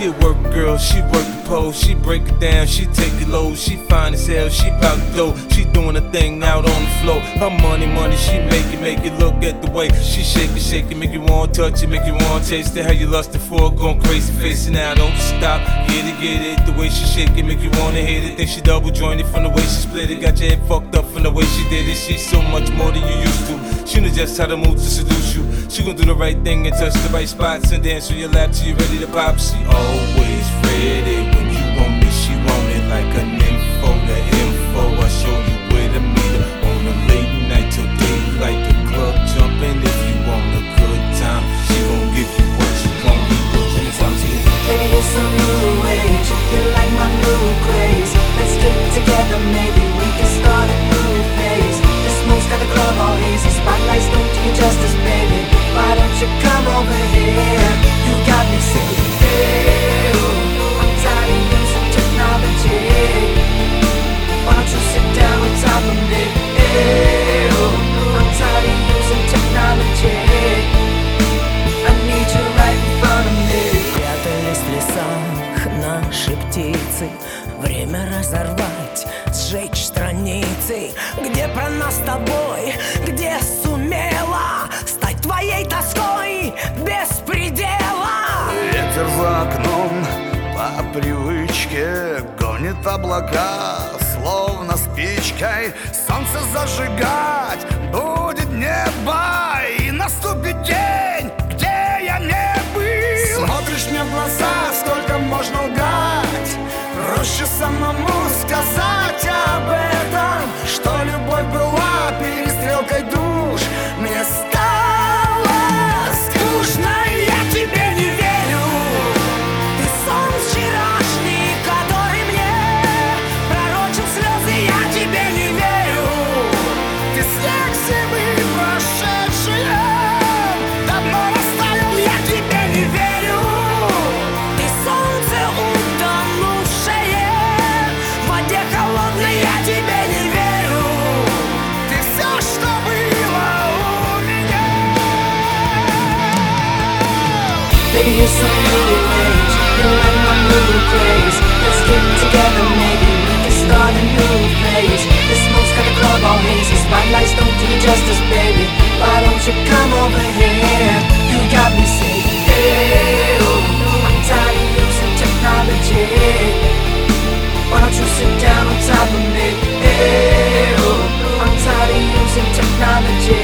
girl, she work the pole, she break it down, she take it low, she fine as hell, she bout to go, she doing a thing out on the floor. Her money, money, she make it, make it look at the way she shake it, shake it, make you want to touch it, make you want to taste it. How you lustin' for going crazy, facing out, don't stop, get it, get it. The way she shake it, make you wanna hit it. Think she double jointed from the way she split it, got your head fucked up from the way she did it. She's so much more than you used to. She knows just how to move to seduce you. She gon' do the right thing and touch the right spots and dance on your lap till you're ready to pop. She always ready Время разорвать, сжечь страницы. Где про нас с тобой, где сумела Стать твоей тоской? Без предела Ветер за окном по привычке Гонит облака, словно спичкой Солнце зажигать. Будет небо И наступит день, Baby, you're so new age. You like my new. Let's get together, maybe we can start a new phase. The don't do justice, baby. Why don't you come over here? You got me saying, hey, oh, I'm using technology. Why don't you sit down on top of me? Hey, oh, I'm tired of using technology.